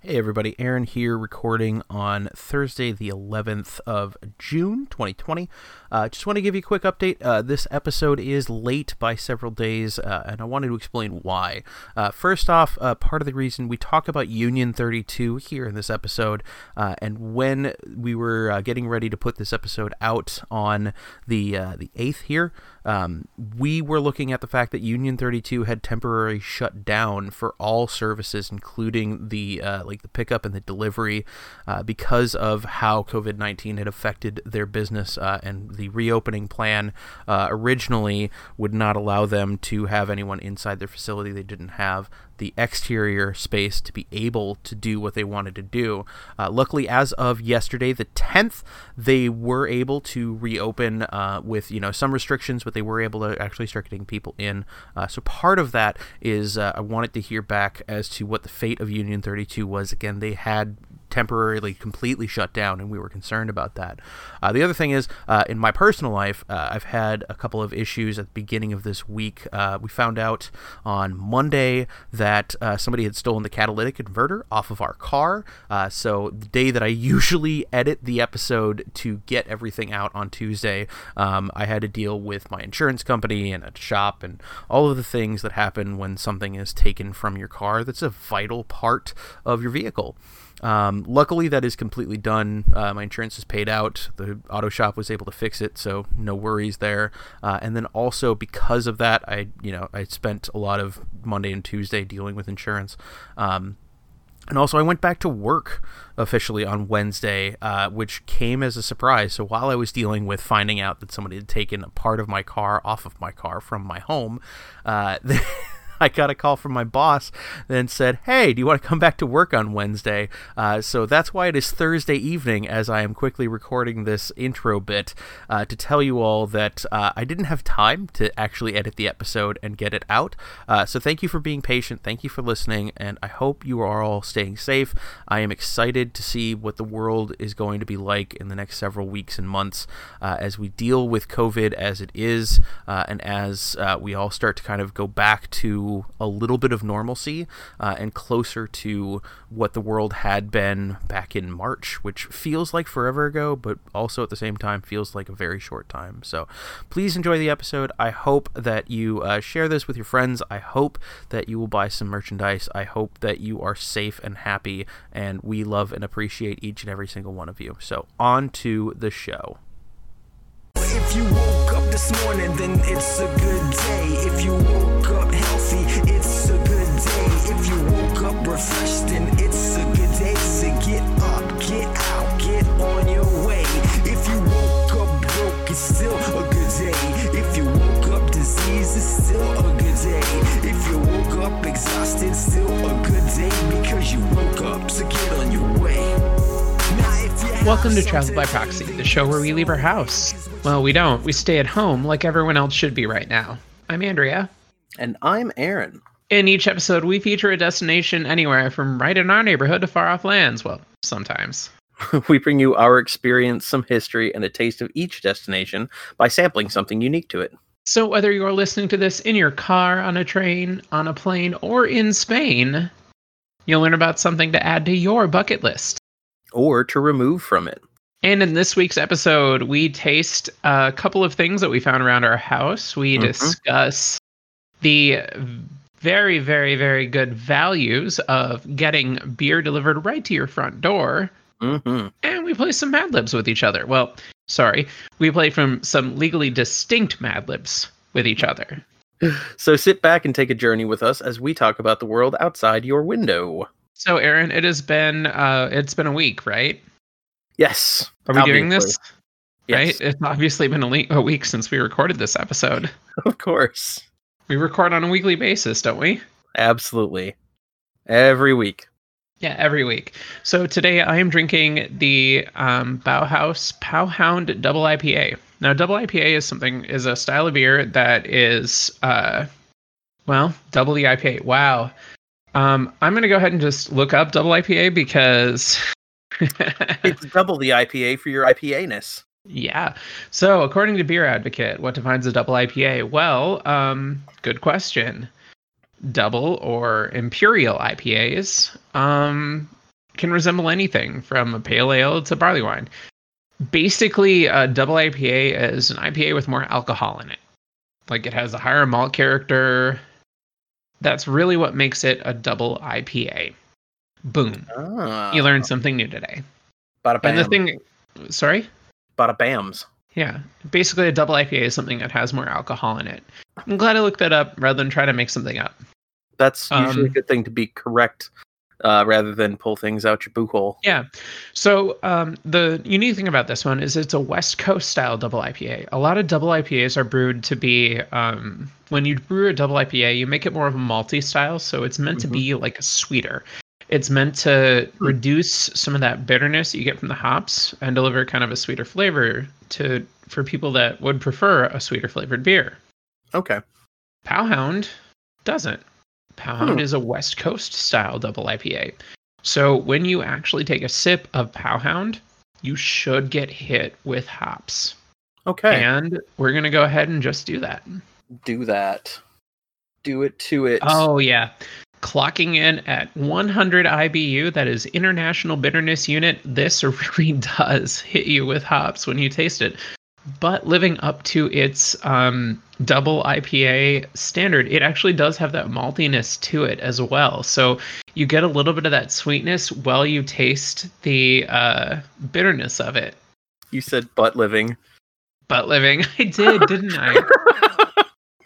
Hey everybody, Aaron here recording on Thursday, the 11th of June, 2020. Uh, just want to give you a quick update. Uh, this episode is late by several days, uh, and I wanted to explain why. Uh, first off, uh, part of the reason we talk about Union 32 here in this episode, uh, and when we were getting ready to put this episode out on the the 8th here, um, we were looking at the fact that Union 32 had temporarily shut down for all services, including the like the pickup and the delivery, uh, because of how COVID 19 had affected their business. Uh, and the reopening plan uh, originally would not allow them to have anyone inside their facility. They didn't have the exterior space to be able to do what they wanted to do. Uh, luckily, as of yesterday, the 10th, they were able to reopen uh, with you know some restrictions, but they were able to actually start getting people in. Uh, so part of that is uh, I wanted to hear back as to what the fate of Union 32 was. Again, they had temporarily completely shut down, and we were concerned about that. Uh, the other thing is, uh, in my personal life, uh, I've had a couple of issues at the beginning of this week. Uh, we found out on Monday that uh, somebody had stolen the catalytic converter off of our car. Uh, so the day that I usually edit the episode to get everything out on Tuesday, um, I had to deal with my insurance company and a shop and all of the things that happen when something is taken from your car. That's a vital part of your vehicle. Um, luckily, that is completely done. Uh, my insurance is paid out. The auto shop was able to fix it, so no worries there. Uh, and then also because of that, I you know I spent a lot of Monday and Tuesday dealing with insurance. Um, and also, I went back to work officially on Wednesday, uh, which came as a surprise. So while I was dealing with finding out that somebody had taken a part of my car off of my car from my home, uh, I got a call from my boss and said, Hey, do you want to come back to work on Wednesday? Uh, so that's why it is Thursday evening as I am quickly recording this intro bit uh, to tell you all that uh, I didn't have time to actually edit the episode and get it out. Uh, so thank you for being patient. Thank you for listening. And I hope you are all staying safe. I am excited to see what the world is going to be like in the next several weeks and months uh, as we deal with COVID as it is uh, and as we all start to kind of go back to a little bit of normalcy uh, and closer to what the world had been back in March, which feels like forever ago, but also at the same time feels like a very short time. So please enjoy the episode. I hope that you uh, share this with your friends. I hope that you will buy some merchandise. I hope that you are safe and happy, and we love and appreciate each and every single one of you. So on to the show. If you woke up this morning, then it's a good day. If you woke up healthy, it's a good day. If you woke up refreshed, then it's a good day. So get up, get out, get on your way. If you woke up broke, it's still a good day. If you woke up diseased, it's still a good day. If you woke up exhausted, still a good day Welcome to Travel by Proxy, the show where we leave our house. Well, we don't. We stay at home like everyone else should be right now. I'm Andrea. And I'm Aaron. In each episode, we feature a destination anywhere from right in our neighborhood to far off lands. Well, sometimes. we bring you our experience, some history, and a taste of each destination by sampling something unique to it. So, whether you're listening to this in your car, on a train, on a plane, or in Spain, you'll learn about something to add to your bucket list or to remove from it. And in this week's episode, we taste a couple of things that we found around our house. We mm-hmm. discuss the very, very, very good values of getting beer delivered right to your front door. Mm-hmm. And we play some Mad Libs with each other. Well, sorry, we play from some legally distinct Mad Libs with each other. So sit back and take a journey with us as we talk about the world outside your window. So, Aaron, it has been uh, it's been a week, right? Yes. Are we doing this? Yes. Right. It's obviously been a, le- a week since we recorded this episode. Of course. We record on a weekly basis, don't we? Absolutely. Every week. Yeah, every week. So today I am drinking the um, Bauhaus Powhound Double IPA. Now, double IPA is something is a style of beer that is, uh, well, double the IPA. Wow, um, I'm going to go ahead and just look up double IPA because it's double the IPA for your IPA ness. Yeah. So, according to Beer Advocate, what defines a double IPA? Well, um, good question. Double or imperial IPAs um, can resemble anything from a pale ale to barley wine. Basically, a double IPA is an IPA with more alcohol in it. Like it has a higher malt character. That's really what makes it a double IPA. Boom. Ah, You learned something new today. Bada bam. And the thing, sorry? Bada bams. Yeah. Basically, a double IPA is something that has more alcohol in it. I'm glad I looked that up rather than try to make something up. That's usually a Um, good thing to be correct, uh, rather than pull things out your boo hole. Yeah. So um, the unique thing about this one is it's a West Coast style double IPA. A lot of double IPAs are brewed to be um, when you brew a double IPA, you make it more of a malty style, so it's meant to be like a sweeter. It's meant to reduce some of that bitterness you get from the hops and deliver kind of a sweeter flavor to for people that would prefer a sweeter flavored beer. Okay. Powhound doesn't. Powhound Hmm. is a West Coast style double IPA. So when you actually take a sip of Powhound, you should get hit with hops. Okay. And we're going to go ahead and just do that. Do that. Do it to it. Oh, yeah. Clocking in at 100 IBU, that is International Bitterness Unit. This really does hit you with hops when you taste it. But living up to its um, double IPA standard, it actually does have that maltiness to it as well. So you get a little bit of that sweetness while you taste the uh, bitterness of it. You said butt living. But living, I did, didn't I?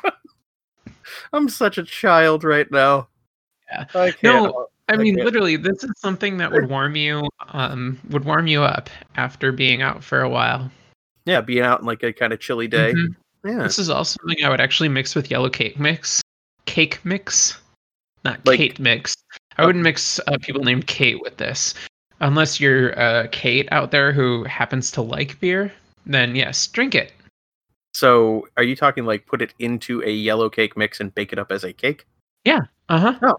I'm such a child right now. Yeah. I can't. No, I mean, literally, this is something that would warm you, um, would warm you up after being out for a while. Yeah, being out in like a kind of chilly day. Mhm. Yeah. This is also something I would actually mix with yellow cake mix, cake mix, not Like- Kate mix. I wouldn't mix uh, people named Kate with this, unless you're uh, Kate out there who happens to like beer. Then yes, drink it. So, are you talking like put it into a yellow cake mix and bake it up as a cake? Yeah. Uh huh. Oh.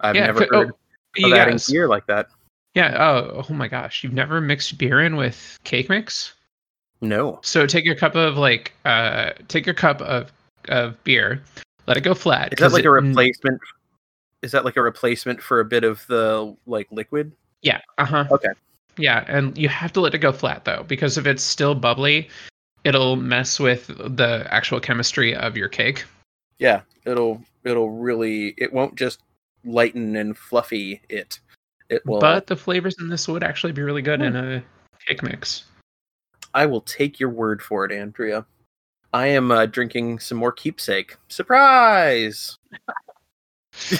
I've Yeah, never c- oh, heard of You adding guys, beer like that. yeah. Oh, oh my gosh, you've never mixed beer in with cake mix? No. So take your cup of like uh take your cup of of beer, let it go flat. Is that like it- a replacement? Is that like a replacement for a bit of the like liquid? Yeah. Uh huh. Okay. Yeah, and you have to let it go flat though, because if it's still bubbly, it'll mess with the actual chemistry of your cake. Yeah, it'll it'll really it won't just lighten and fluffy it. It will. But the flavors in this would actually be really good in a cake mix. I will take your word for it, Andrea. I am uh, drinking some more keepsake. Surprise!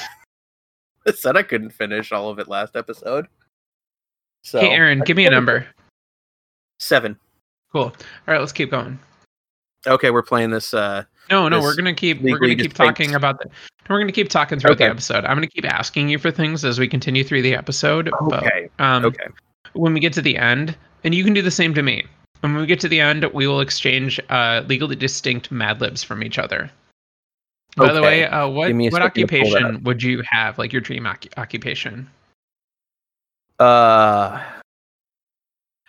I said I couldn't finish all of it last episode. So hey, Aaron, give me a number. seven. Cool. All right, let's keep going. Okay, we're playing this. Uh, No, no, we're gonna keep we're gonna keep distinct- talking about the. We're gonna keep talking throughout the episode. I'm gonna keep asking you for things as we continue through the episode. okay, But um, okay. when we get to the end, and you can do the same to me. When we get to the end, we will exchange uh, legally distinct Mad Libs from each other. By the way, uh, what Give me a what second to pull that occupation would you have? Like your dream occu- occupation? Uh,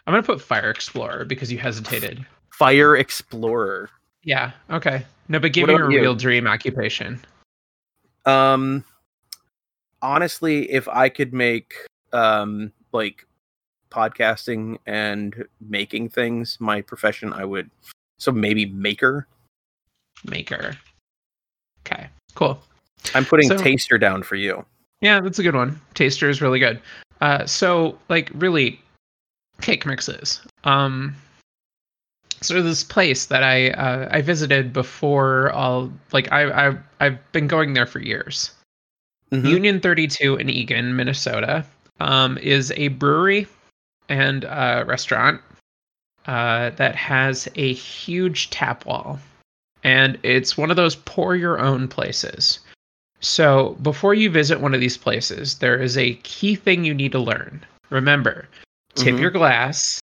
I'm gonna put fire explorer because you hesitated. fire explorer. Yeah. Okay. No, but give me your you? real dream occupation. Um, honestly, if I could make um like podcasting and making things my profession, I would. So maybe maker. Maker. Okay. Cool. I'm putting So- taster down for you. Yeah, that's a good one. Taster is really good. Uh, so like really, cake mixes. Um, so this place that I uh, I visited before all like I I I've been going there for years. Mhm. Union 32 in Eagan, Minnesota, um, is a brewery and uh, restaurant uh, that has a huge tap wall, and it's one of those pour your own places. So before you visit one of these places, there is a key thing you need to learn. Remember, tip Mhm. your glass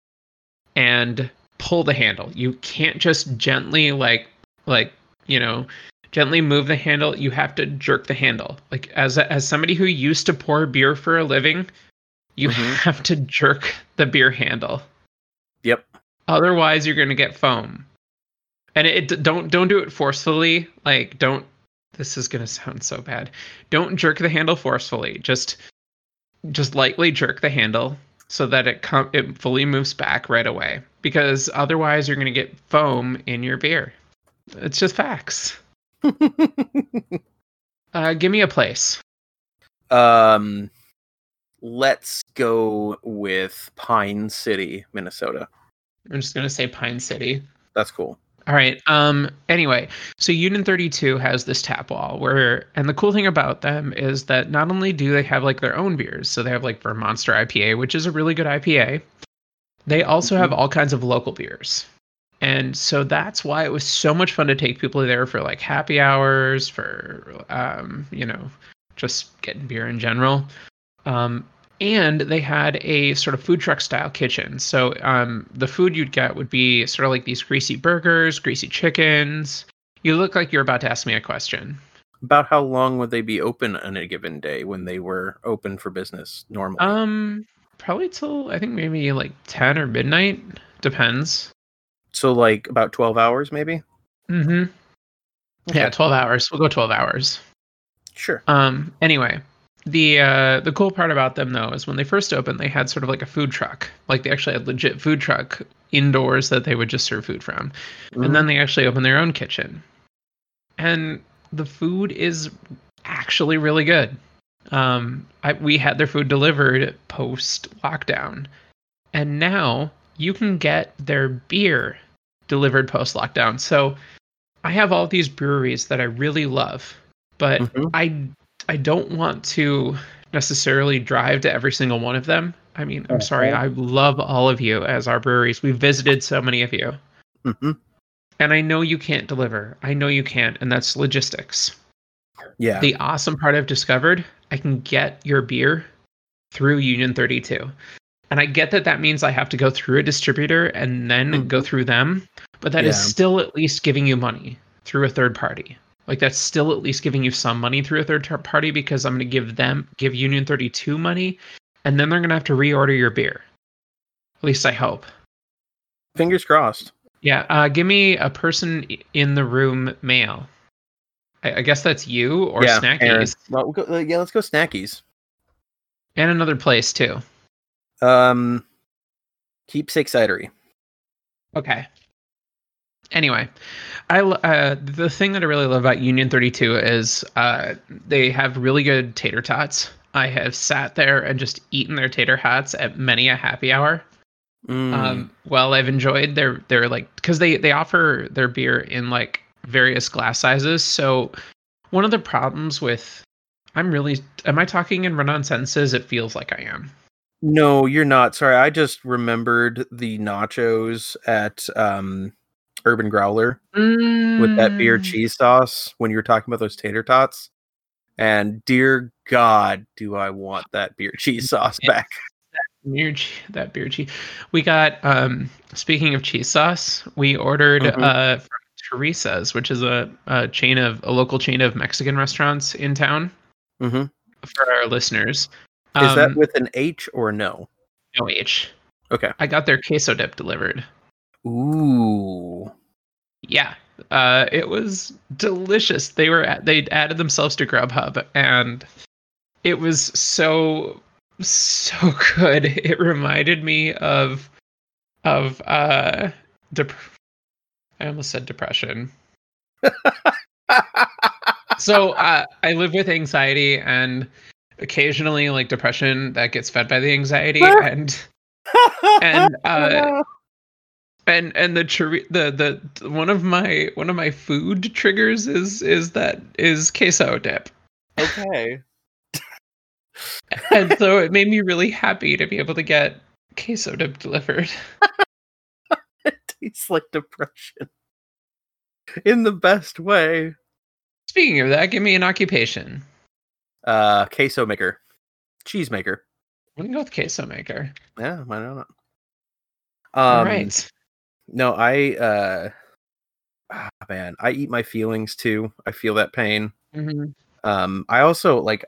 and pull the handle. You can't just gently like like, you know, gently move the handle. You have to jerk the handle. Like as a, as somebody who used to pour beer for a living, you Mhm. have to jerk the beer handle. Yep. Otherwise, you're going to get foam. And it, it don't don't do it forcefully. Like don't this is going to sound so bad. Don't jerk the handle forcefully. Just just lightly jerk the handle so that it com- it fully moves back right away because otherwise you're going to get foam in your beer. It's just facts. Uh, give me a place. um, let's go with Pine City, Minnesota. I'm just going to say Pine City. That's cool. All right. Um. Anyway, so Union 32 has this tap wall where, and the cool thing about them is that not only do they have like their own beers, so they have like Vermonster IPA, which is a really good IPA. They also have all kinds of local beers, and so that's why it was so much fun to take people there for like happy hours, for um, you know, just getting beer in general. Um, and they had a sort of food truck style kitchen. So um, the food you'd get would be sort of like these greasy burgers, greasy chickens. You look like you're about to ask me a question. About how long would they be open on a given day when they were open for business normally? Um, probably till I think maybe like ten or midnight. Depends. so like about 12 hours maybe? Mm-hmm. Yeah, twelve hours. We'll go twelve hours. Sure. Um. Anyway, the uh, the cool part about them though is when they first opened, they had sort of like a food truck. Like they actually had legit food truck indoors that they would just serve food from. and then they actually opened their own kitchen and the food is actually really good um I, we had their food delivered post lockdown and now you can get their beer delivered post lockdown so i have all these breweries that i really love but Mhm. i i don't want to necessarily drive to every single one of them i mean i'm sorry i love all of you as our breweries we've visited so many of you Mhm. and I know you can't deliver. I know you can't, and that's logistics. Yeah. The awesome part I've discovered, I can get your beer through Union 32. And I get that that means I have to go through a distributor and then go Mhm. through them, but that is Yeah. still at least giving you money through a third party. Like that's still at least giving you some money through a third party because I'm going to give them give Union 32 money and then they're going to have to reorder your beer. At least I hope. Fingers crossed. Yeah, uh, give me a person in the room male. I, I guess that's you or yeah, Snackies. Well, we'll go, uh, yeah, let's go snackies. and another place too. Um, keepsake cidery. Okay. Anyway, I uh, the thing that I really love about Union 32 is uh, they have really good tater tots. I have sat there and just eaten their tater tots at many a happy hour. Mm, Um, well, I've enjoyed their their like because they they offer their beer in like various glass sizes. So one of the problems with I'm really am I talking in run-on sentences? It feels like I am. no, you're not. Sorry, I just remembered the nachos at um, Urban Growler with that beer Mm, cheese sauce when you were talking about those tater tots. And dear God, do I want that beer cheese sauce back? beer che- that beer cheese. We got um speaking of cheese sauce, we ordered Mhm. uh from Teresa's, which is a, a chain of a local chain of Mexican restaurants in town hmm for our listeners. Is that Um, with an H or no? no H? Okay. I got their queso dip delivered. Ooh. Yeah, uh, it was delicious. They were at, they'd added themselves to Grubhub, and it was so so good. It reminded me of of uh, dep- I almost said depression. So uh, I live with anxiety, and occasionally, like depression, that gets fed by the anxiety, and and uh, and and the chori- the the one of my one of my food triggers is is that is queso dip okay. and so it made me really happy to be able to get queso dip delivered it tastes like depression in the best way. speaking of that give me an occupation Uh, queso maker, cheese maker. i'm gonna go with queso maker Yeah, why not? Um, all right No, I. uh ah, Man, I eat my feelings too. I feel that pain. Mhm. um i also like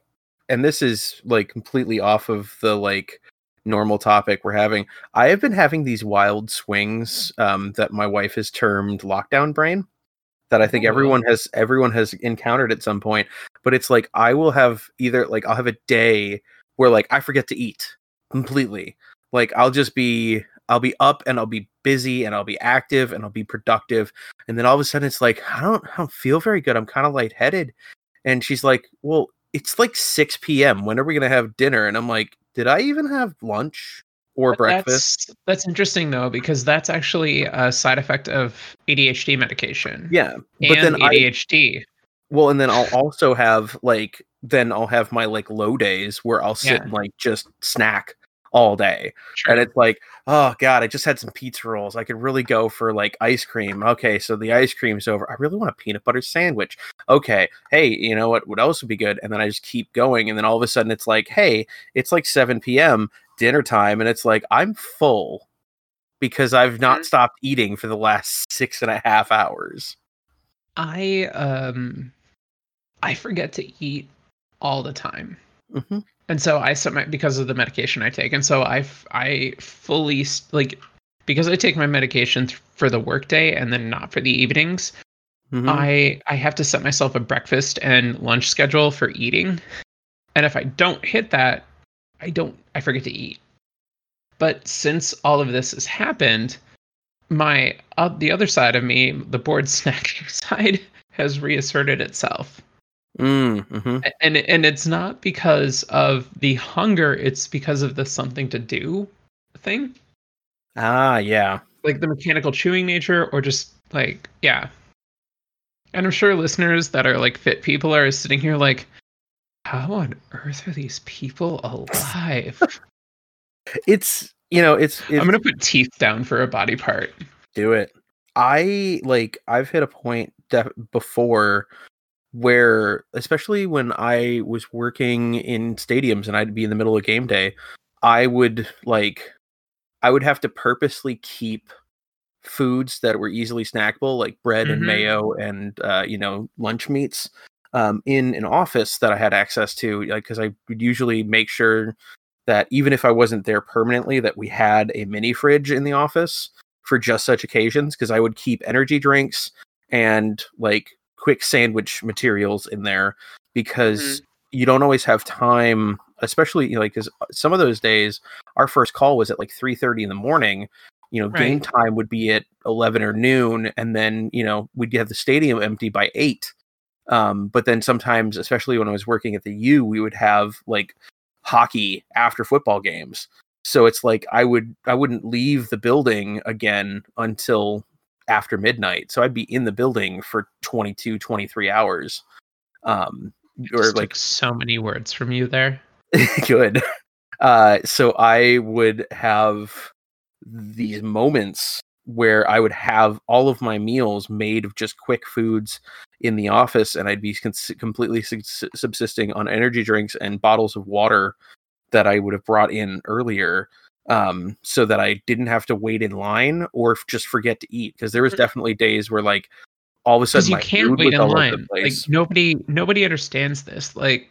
and this is like completely off of the like normal topic we're having i have been having these wild swings um that my wife has termed lockdown brain that i think Oh. everyone has everyone has encountered at some point but it's like i will have either like i'll have a day where like I forget to eat completely. Like I'll just be I'll be up and I'll be busy and I'll be active and I'll be productive. And then all of a sudden it's like, I don't I don't feel very good. I'm kind of lightheaded. And she's like, Well, it's like 6 p.m. When are we gonna have dinner? And I'm like, Did I even have lunch or But breakfast? That's, that's interesting though, because that's actually a side effect of ADHD medication. Yeah. and But then I ADHD. well, and then I'll also have like then I'll have my like low days where I'll sit Yeah. and like just snack all day. Sure. and it's like oh god i just had some pizza rolls i could really go for like ice cream okay so the ice cream's over i really want a peanut butter sandwich okay hey you know what what else would be good and then i just keep going and then all of a sudden it's like hey it's like 7 p.m dinner time and it's like i'm full because i've not Mhm. stopped eating for the last six and a half hours I um I forget to eat all the time. hmm And so I set my because of the medication I take. And so I I fully like because I take my medication for the workday and then not for the evenings. Mm-hmm. I I have to set myself a breakfast and lunch schedule for eating. And if I don't hit that, I don't I forget to eat. But since all of this has happened, my uh, the other side of me, the board snacking side, has reasserted itself. Mm-hmm. And and it's not because of the hunger, it's because of the something to do thing. ah yeah Like the mechanical chewing nature or just like yeah. And I'm sure listeners that are like fit people are sitting here like how on earth are these people alive? it's you know it's, it's I'm gonna put teeth down for a body part. do it. I like I've hit a point def- before where especially when I was working in stadiums and I'd be in the middle of game day, I would like I would have to purposely keep foods that were easily snackable like bread and Mhm. mayo and uh, you know lunch meats um, in an office that I had access to like because I would usually make sure that even if I wasn't there permanently that we had a mini fridge in the office for just such occasions because I would keep energy drinks and like quick sandwich materials in there because you don't always have time especially you know, like because some of those days our first call was at like 3.30 in the morning you know game time would be at 11 or noon and then you know we'd have the stadium empty by 8 um, but then sometimes especially when i was working at the u we would have like hockey after football games. So it's like i would i wouldn't leave the building again until after midnight so i'd be in the building for 22 23 hours um or Just like so many words from you there. good uh so i would have these moments where i would have all of my meals made of just quick foods in the office and i'd be cons- completely subs- subsisting on energy drinks and bottles of water that i would have brought in earlier um so that i didn't have to wait in line or f- just forget to eat because there was Mhm. definitely days where like all of a sudden you can't wait in line. Like nobody nobody understands this. Like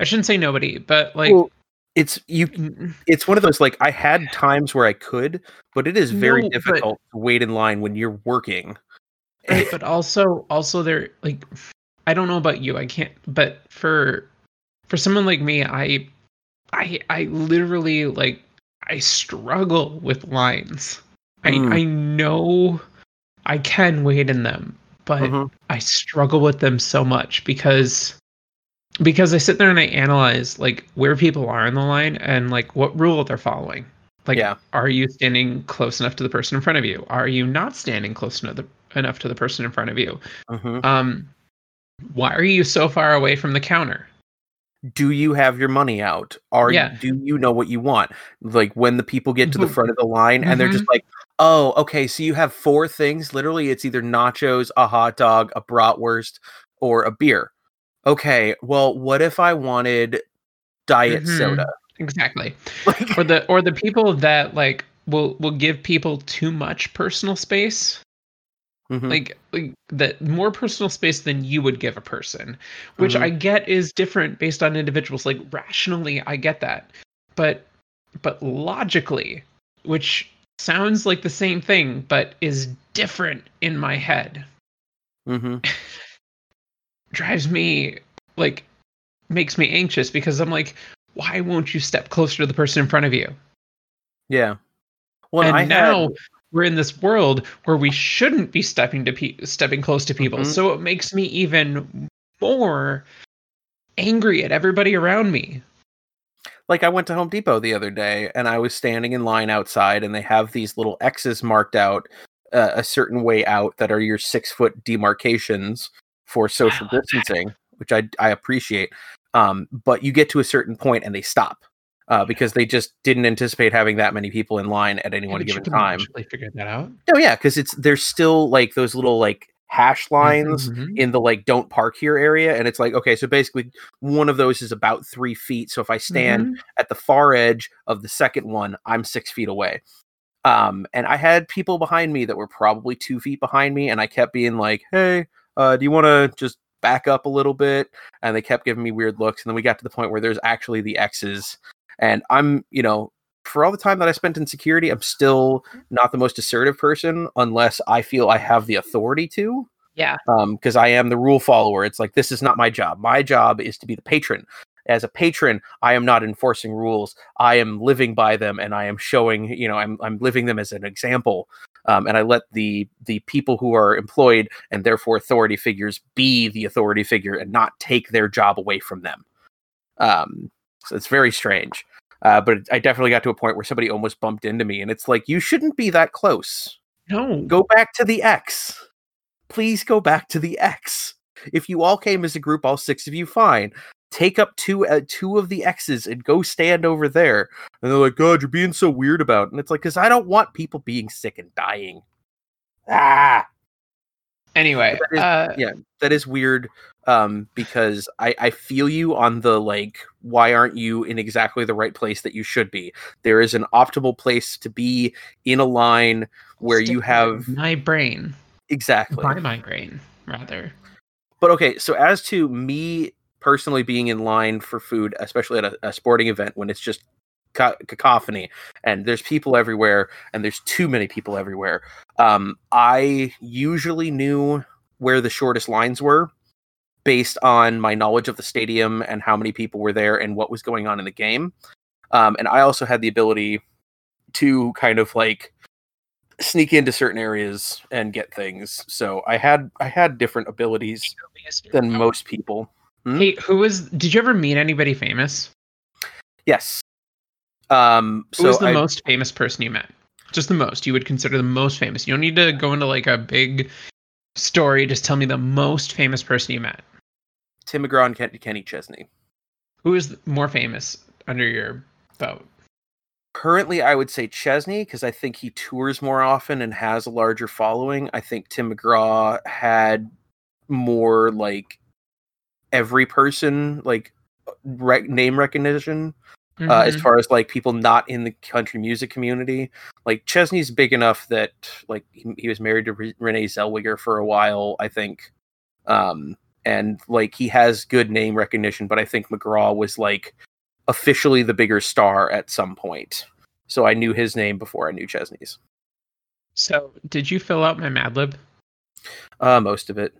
I shouldn't say nobody, but like Well, it's you mm, it's one of those like I had times where I could, but it is very No, but- difficult to wait in line when you're working. right, but also also there like I don't know about you, I can't but for for someone like me, I I I literally like I struggle with lines. Mm. I I know I can wait in them, but Mhm. I struggle with them so much because because I sit there and I analyze like where people are in the line and like what rule they're following. Like, Yeah. are you standing close enough to the person in front of you? Are you not standing close enough, enough to the person in front of you? Mhm. Um, why are you so far away from the counter? Do you have your money out? Are Yeah. you, do you know what you want? Like when the people get to the front of the line and they're just like, "Oh, okay, so you have four things. Literally, it's either nachos, a hot dog, a bratwurst, or a beer." Okay, well, what if I wanted diet Mhm. soda? Exactly. Or the or the people that like will will give people too much personal space. Mhm. like like that more personal space than you would give a person which Mhm. i get is different based on individuals like rationally i get that but but logically which sounds like the same thing but is different in my head mm-hmm. drives me like makes me anxious because i'm like why won't you step closer to the person in front of you? Yeah. Well, and I now had, we're in this world where we shouldn't be stepping to pe- stepping close to people. Mhm. So it makes me even more angry at everybody around me. like I went to Home Depot the other day and I was standing in line outside and they have these little X's marked out uh, a certain way out that are your six foot demarcations for social that. distancing, which I I appreciate. Um, but you get to a certain point and they stop uh, because they just didn't anticipate having that many people in line at any Yeah, one given time. magically figure that out. No, yeah, because it's there's still like those little like hash lines Mhm. in the like don't park here area, and it's like okay, so basically one of those is about three feet. So if I stand Mhm. at the far edge of the second one, I'm six feet away. Um, and I had people behind me that were probably two feet behind me, and I kept being like, "Hey, uh, do you want to just back up a little bit?" And they kept giving me weird looks, and then we got to the point where there's actually the X's, and I'm, you know, for all the time that I spent in security, I'm still not the most assertive person unless I feel I have the authority to Yeah. Um, because I am the rule follower. It's like this is not my job. My job is to be the patron. As a patron, I am not enforcing rules. I am living by them, and I am showing. You know, I'm I'm living them as an example. Um, and I let the the people who are employed and therefore authority figures be the authority figure and not take their job away from them. Um, so it's very strange. Uh, but I definitely got to a point where somebody almost bumped into me, and it's like you shouldn't be that close No. go back to the X. Please go back to the X. If you all came as a group, all six of you, fine. Take up two uh, two of the X's and go stand over there. And they're like, God, you're being so weird about. It. And it's like, because I don't want people being sick and dying. Ah, Anyway, That is- uh, yeah, that is weird. Um, because I I feel you on the like, why aren't you in exactly the right place that you should be? There is an optimal place to be in a line where you have my brain, exactly my migraine, rather. But okay, so as to me personally being in line for food, especially at a, a sporting event when it's just cacophony and there's people everywhere and there's too many people everywhere, um, I usually knew where the shortest lines were based on my knowledge of the stadium and how many people were there and what was going on in the game. Um, and I also had the ability to kind of like sneak into certain areas and get things. So I had I had different abilities than most people. Hmm? Hey, who was? Did you ever meet anybody famous? Yes. Um Who so was the I, most famous person you met? Just the most. You would consider the most famous. You don't need to go into like a big story. Just tell me the most famous person you met. Tim McGraw and Ken, Kenny Chesney. Who is more famous under your belt? Currently I would say Chesney because I think he tours more often and has a larger following. I think Tim McGraw had more like every person like rec- name recognition uh, as Mhm. far as like people not in the country music community. Like Chesney's big enough that like he, he was married to Re- Renee Zellweger for a while, I think, um, and like he has good name recognition. But I think McGraw was like officially the bigger star at some point, so I knew his name before I knew Chesney's. So, did you fill out my Mad Lib? Uh, most of it.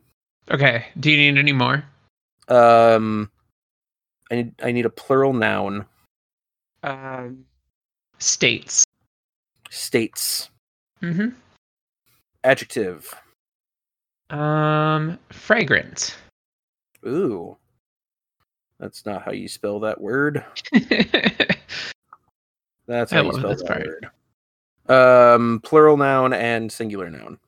Okay. Do you need any more? Um, I need I need a plural noun. Um, states. States. Mm-hmm. Adjective. Um, fragrant. Ooh. That's not how you spell that word. That's I how you love spell that part. word. Um, plural noun and singular noun.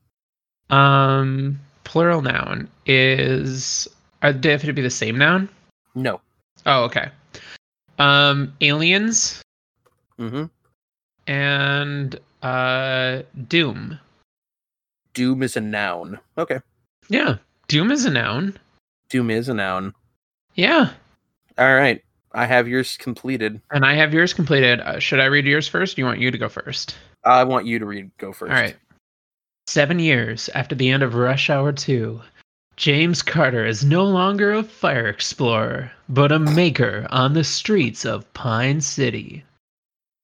um, plural noun is. Are they have to be the same noun? No. Oh, okay. Um, aliens Mm-hmm. and uh, Doom. Doom is a noun. Okay. Yeah, Doom is a noun. Doom is a noun. Yeah, All right. I have yours completed. and I have yours completed. Uh, should I read yours first? Do you want you to go first? I want you to read. Go first. All right. Seven years after the end of Rush Hour 2, James Carter is no longer a fire explorer, but a maker on the streets of Pine City.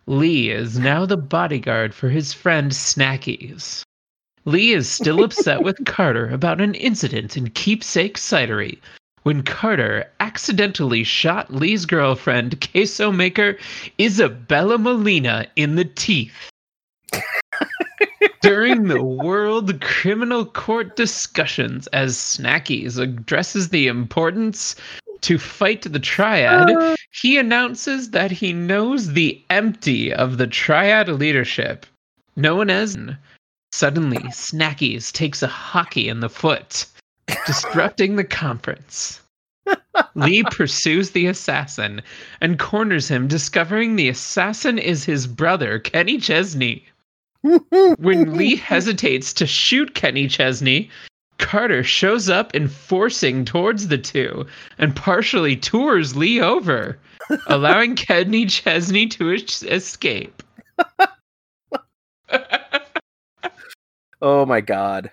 Lee is now the bodyguard for his friend Snackies. Lee is still upset with Carter about an incident in Keepsake Cidery, when Carter accidentally shot Lee's girlfriend, queso maker Isabella Molina, in the teeth. During the World Criminal Court discussions, as Snackies addresses the importance to fight the triad, uh. he announces that he knows the empty of the triad leadership, known as. Suddenly, Snackies takes a hockey in the foot, disrupting the conference. Lee pursues the assassin and corners him, discovering the assassin is his brother, Kenny Chesney. When Lee hesitates to shoot Kenny Chesney, Carter shows up enforcing towards the two and partially tours Lee over, allowing Kenny Chesney to es- escape. Oh my god.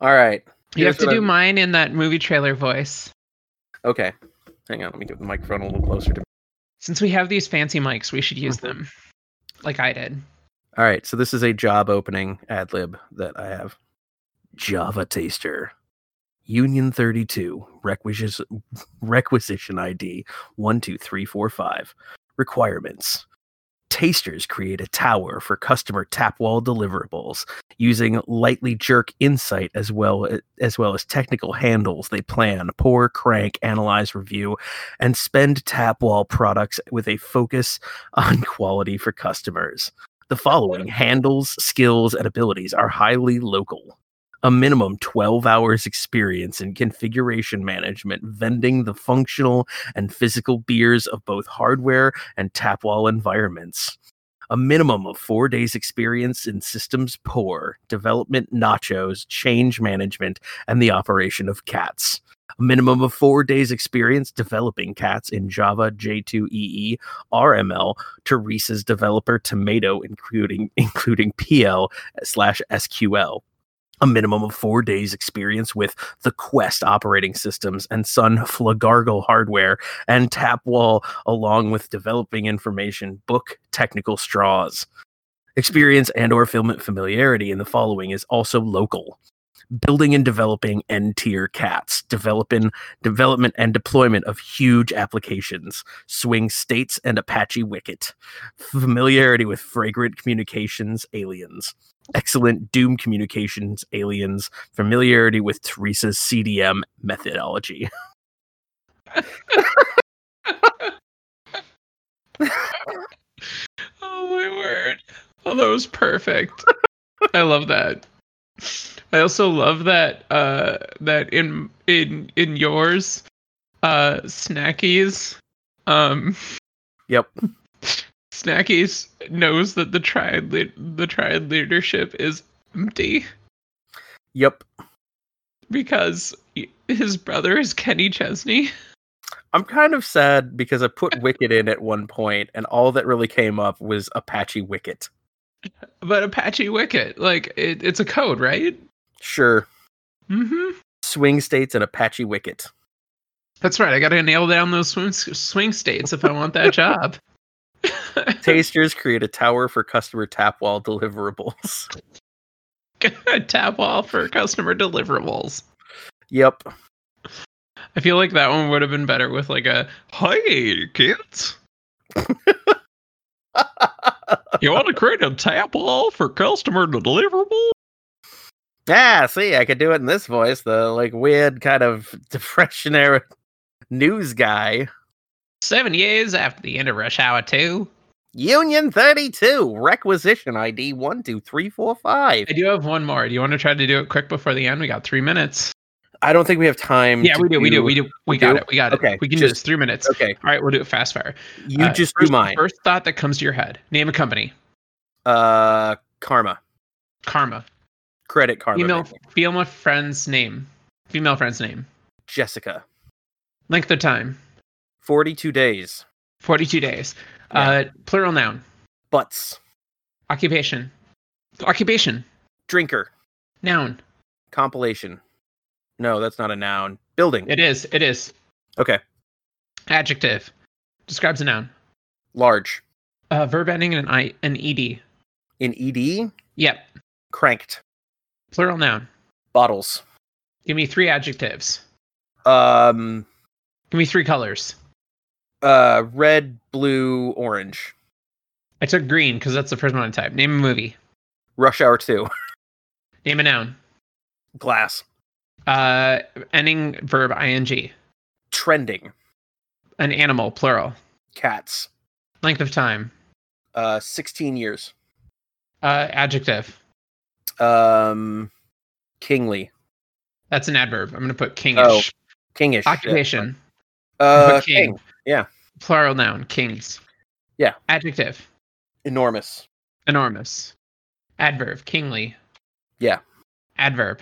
All right. You have to do I'm- mine in that movie trailer voice. Okay. Hang on. Let me get the microphone a little closer to me. Since we have these fancy mics, we should use them. Like I did. All right. So this is a job opening ad lib that I have. Java taster. Union 32. Requisition, requisition ID 12345. Requirements. Tasters create a tower for customer tap wall deliverables using lightly jerk insight as well as well as technical handles. They plan, pour, crank, analyze, review, and spend tap wall products with a focus on quality for customers. The following handles, skills, and abilities are highly local. A minimum 12 hours experience in configuration management, vending the functional and physical beers of both hardware and tap wall environments. A minimum of four days experience in systems pour, development nachos, change management, and the operation of cats. A minimum of four days experience developing cats in Java, J2EE, RML, Teresa's developer Tomato, including including PL slash SQL. A minimum of four days experience with the Quest operating systems and Sun Flagargle hardware and Tapwall, along with developing information, book technical straws. Experience and or film familiarity in the following is also local. Building and developing N-tier cats, developing development and deployment of huge applications, swing states and Apache Wicket, familiarity with fragrant communications aliens, excellent Doom communications aliens, familiarity with Teresa's CDM methodology. Oh my word. Oh, that was perfect. I love that. I also love that uh that in in in yours uh snackies um Yep. snackies knows that the triad lead the triad leadership is empty Yep. because his brother is Kenny Chesney. I'm kind of sad because I put Wicket in at one point and all that really came up was Apache Wicket. But Apache Wicket, like it, it's a code, right? Sure. Mm-hmm. Swing states and Apache Wicket. That's right. I got to nail down those swing swing states if I want that job. Tasters create a tower for customer tap wall deliverables. Tap wall for customer deliverables. Yep. I feel like that one would have been better with like a "Hey kids, you want to create a tap wall for customer deliverable?" Ah, see, I could do it in this voice, the like weird kind of depression era news guy. Seven years after the end of Rush Hour Two, Union 32, requisition ID 12345. I do have one more. Do you want to try to do it quick before the end? We got three minutes. I don't think we have time. Yeah, we do. We do. We do. We we got do? it. We got it. Okay, we can do just- this. Three minutes. Okay, All right, we'll do it fast fire. you Uh, just first, do mine. First thought that comes to your head. Name a company. Uh, Karma. Karma. Credit Karma. Female maybe. female friend's name. Female friend's name. Jessica. Length of time. 42 days. 42 days. Yeah. Uh, plural noun. Butts. Occupation. Occupation. Drinker. Noun. Compilation. No, that's not a noun. Building. It is. It is. Okay. Adjective. Describes a noun. Large. Uh, verb ending in an I an ed. In ED, Yep. cranked. Plural noun. Bottles. Give me three adjectives. Um, Give me three colors. Uh, red, blue, orange. I took green because that's the first one I typed. Name a movie. Rush Hour Two. Name a noun. Glass. Uh, ending verb ing. Trending. An animal plural. Cats. Length of time. Uh, sixteen years. Uh, adjective. Um, kingly. That's an adverb. I'm gonna put Oh, kingish. Kingish. yeah. Occupation. Uh, Put king. Yeah. Plural noun. Kings. Yeah. Adjective. Enormous. Enormous. Adverb. Kingly. Yeah. Adverb.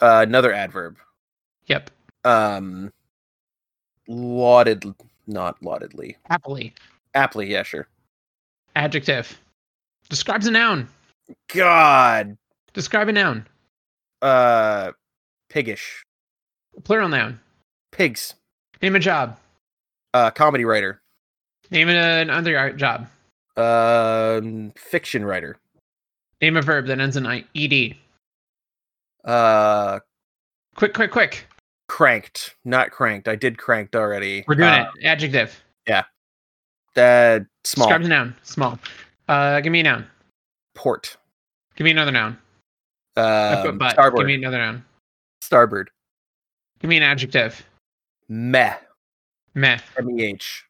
Uh, another adverb. Yep. Um, lauded, not laudedly. Happily. Aptly, yeah, sure. Adjective. Describes a noun. God. Describe a noun. Uh, piggish. Plural noun. Pigs. Name a job. Uh, comedy writer. Name another art job. Um, fiction writer. Name a verb that ends in I- ed. Uh, Quick, quick, quick. cranked. Not cranked. I did cranked already. We're doing uh, it. Adjective. Yeah. Uh, small. Describes a noun. Small. Uh, give me a noun. Port. Give me another noun. Um, butt. starboard. Give me another noun. Starboard. Give me an adjective. Meh. Meh. M E H.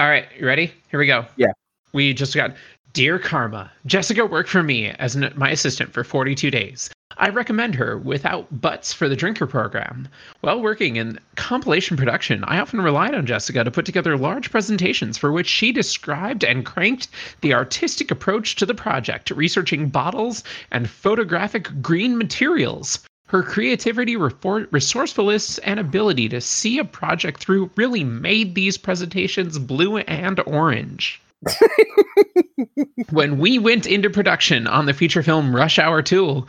All right, you ready? Here we go. Yeah. We just got Dear Karma, Jessica worked for me as an, my assistant for 42 days. I recommend her without buts for the drinker program. While working in compilation production, I often relied on Jessica to put together large presentations for which she described and cranked the artistic approach to the project, researching bottles and photographic green materials. Her creativity, resourcefulness, and ability to see a project through really made these presentations blue and orange. When we went into production on the feature film Rush Hour 2,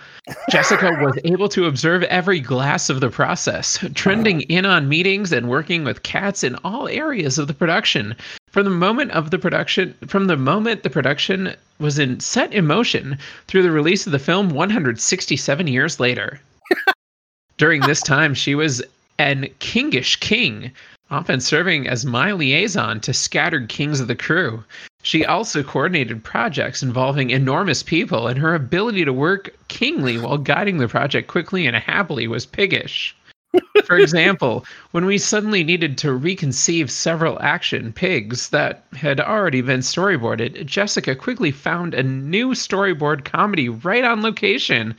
Jessica was able to observe every glass of the process, trending in on meetings and working with cats in all areas of the production. From the moment of the production, from the moment the production was in set in motion through the release of the film 167 years later. During this time, she was an kingish king, often serving as my liaison to scattered kings of the crew. She also coordinated projects involving enormous people, and her ability to work kingly while guiding the project quickly and happily was piggish. For example, when we suddenly needed to reconceive several action pigs that had already been storyboarded, Jessica quickly found a new storyboard comedy right on location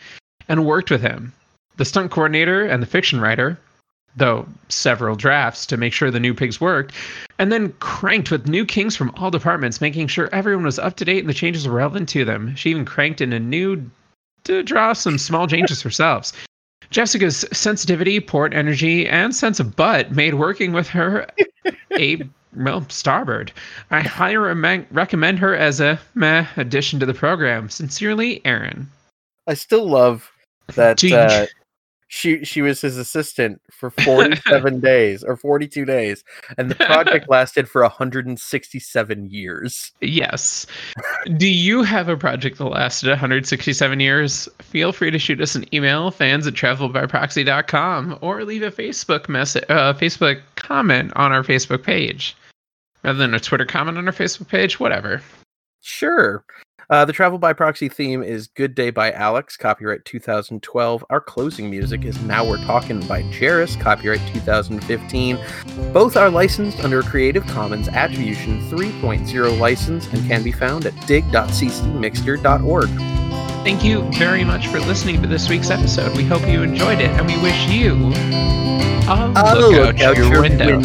and worked with him. The stunt coordinator and the fiction writer, though several drafts to make sure the new pigs worked, and then cranked with new kings from all departments, making sure everyone was up to date and the changes were relevant to them. She even cranked in a new to draw some small changes herself. Jessica's sensitivity, port energy, and sense of butt made working with her a well starboard. I highly rem- recommend her as a meh addition to the program. Sincerely, Aaron. I still love that uh, she she was his assistant for 47 days or 42 days, and the project lasted for 167 years. Yes. Do you have a project that lasted 167 years? Feel free to shoot us an email, fans at travelbyproxy.com, or leave a Facebook message, uh, Facebook comment on our Facebook page. Rather than a Twitter comment on our Facebook page, whatever. Sure. Uh, the Travel by Proxy theme is Good Day by Alex, copyright 2012. Our closing music is Now We're Talking by Jeris, copyright 2015. Both are licensed under a Creative Commons Attribution 3.0 license and can be found at dig.ccmixter.org. Thank you very much for listening to this week's episode. We hope you enjoyed it, and we wish you a Oh, look, out, your, window.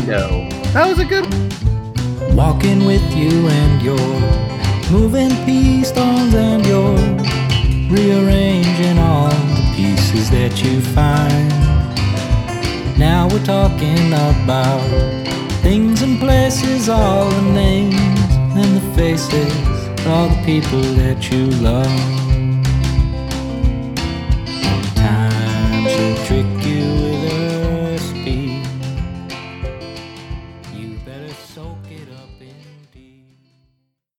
That was a good one. Walking with you and you're moving pea stones and you're rearranging all the pieces that you find. Now we're talking about things and places, all the names and the faces, all the people that you love.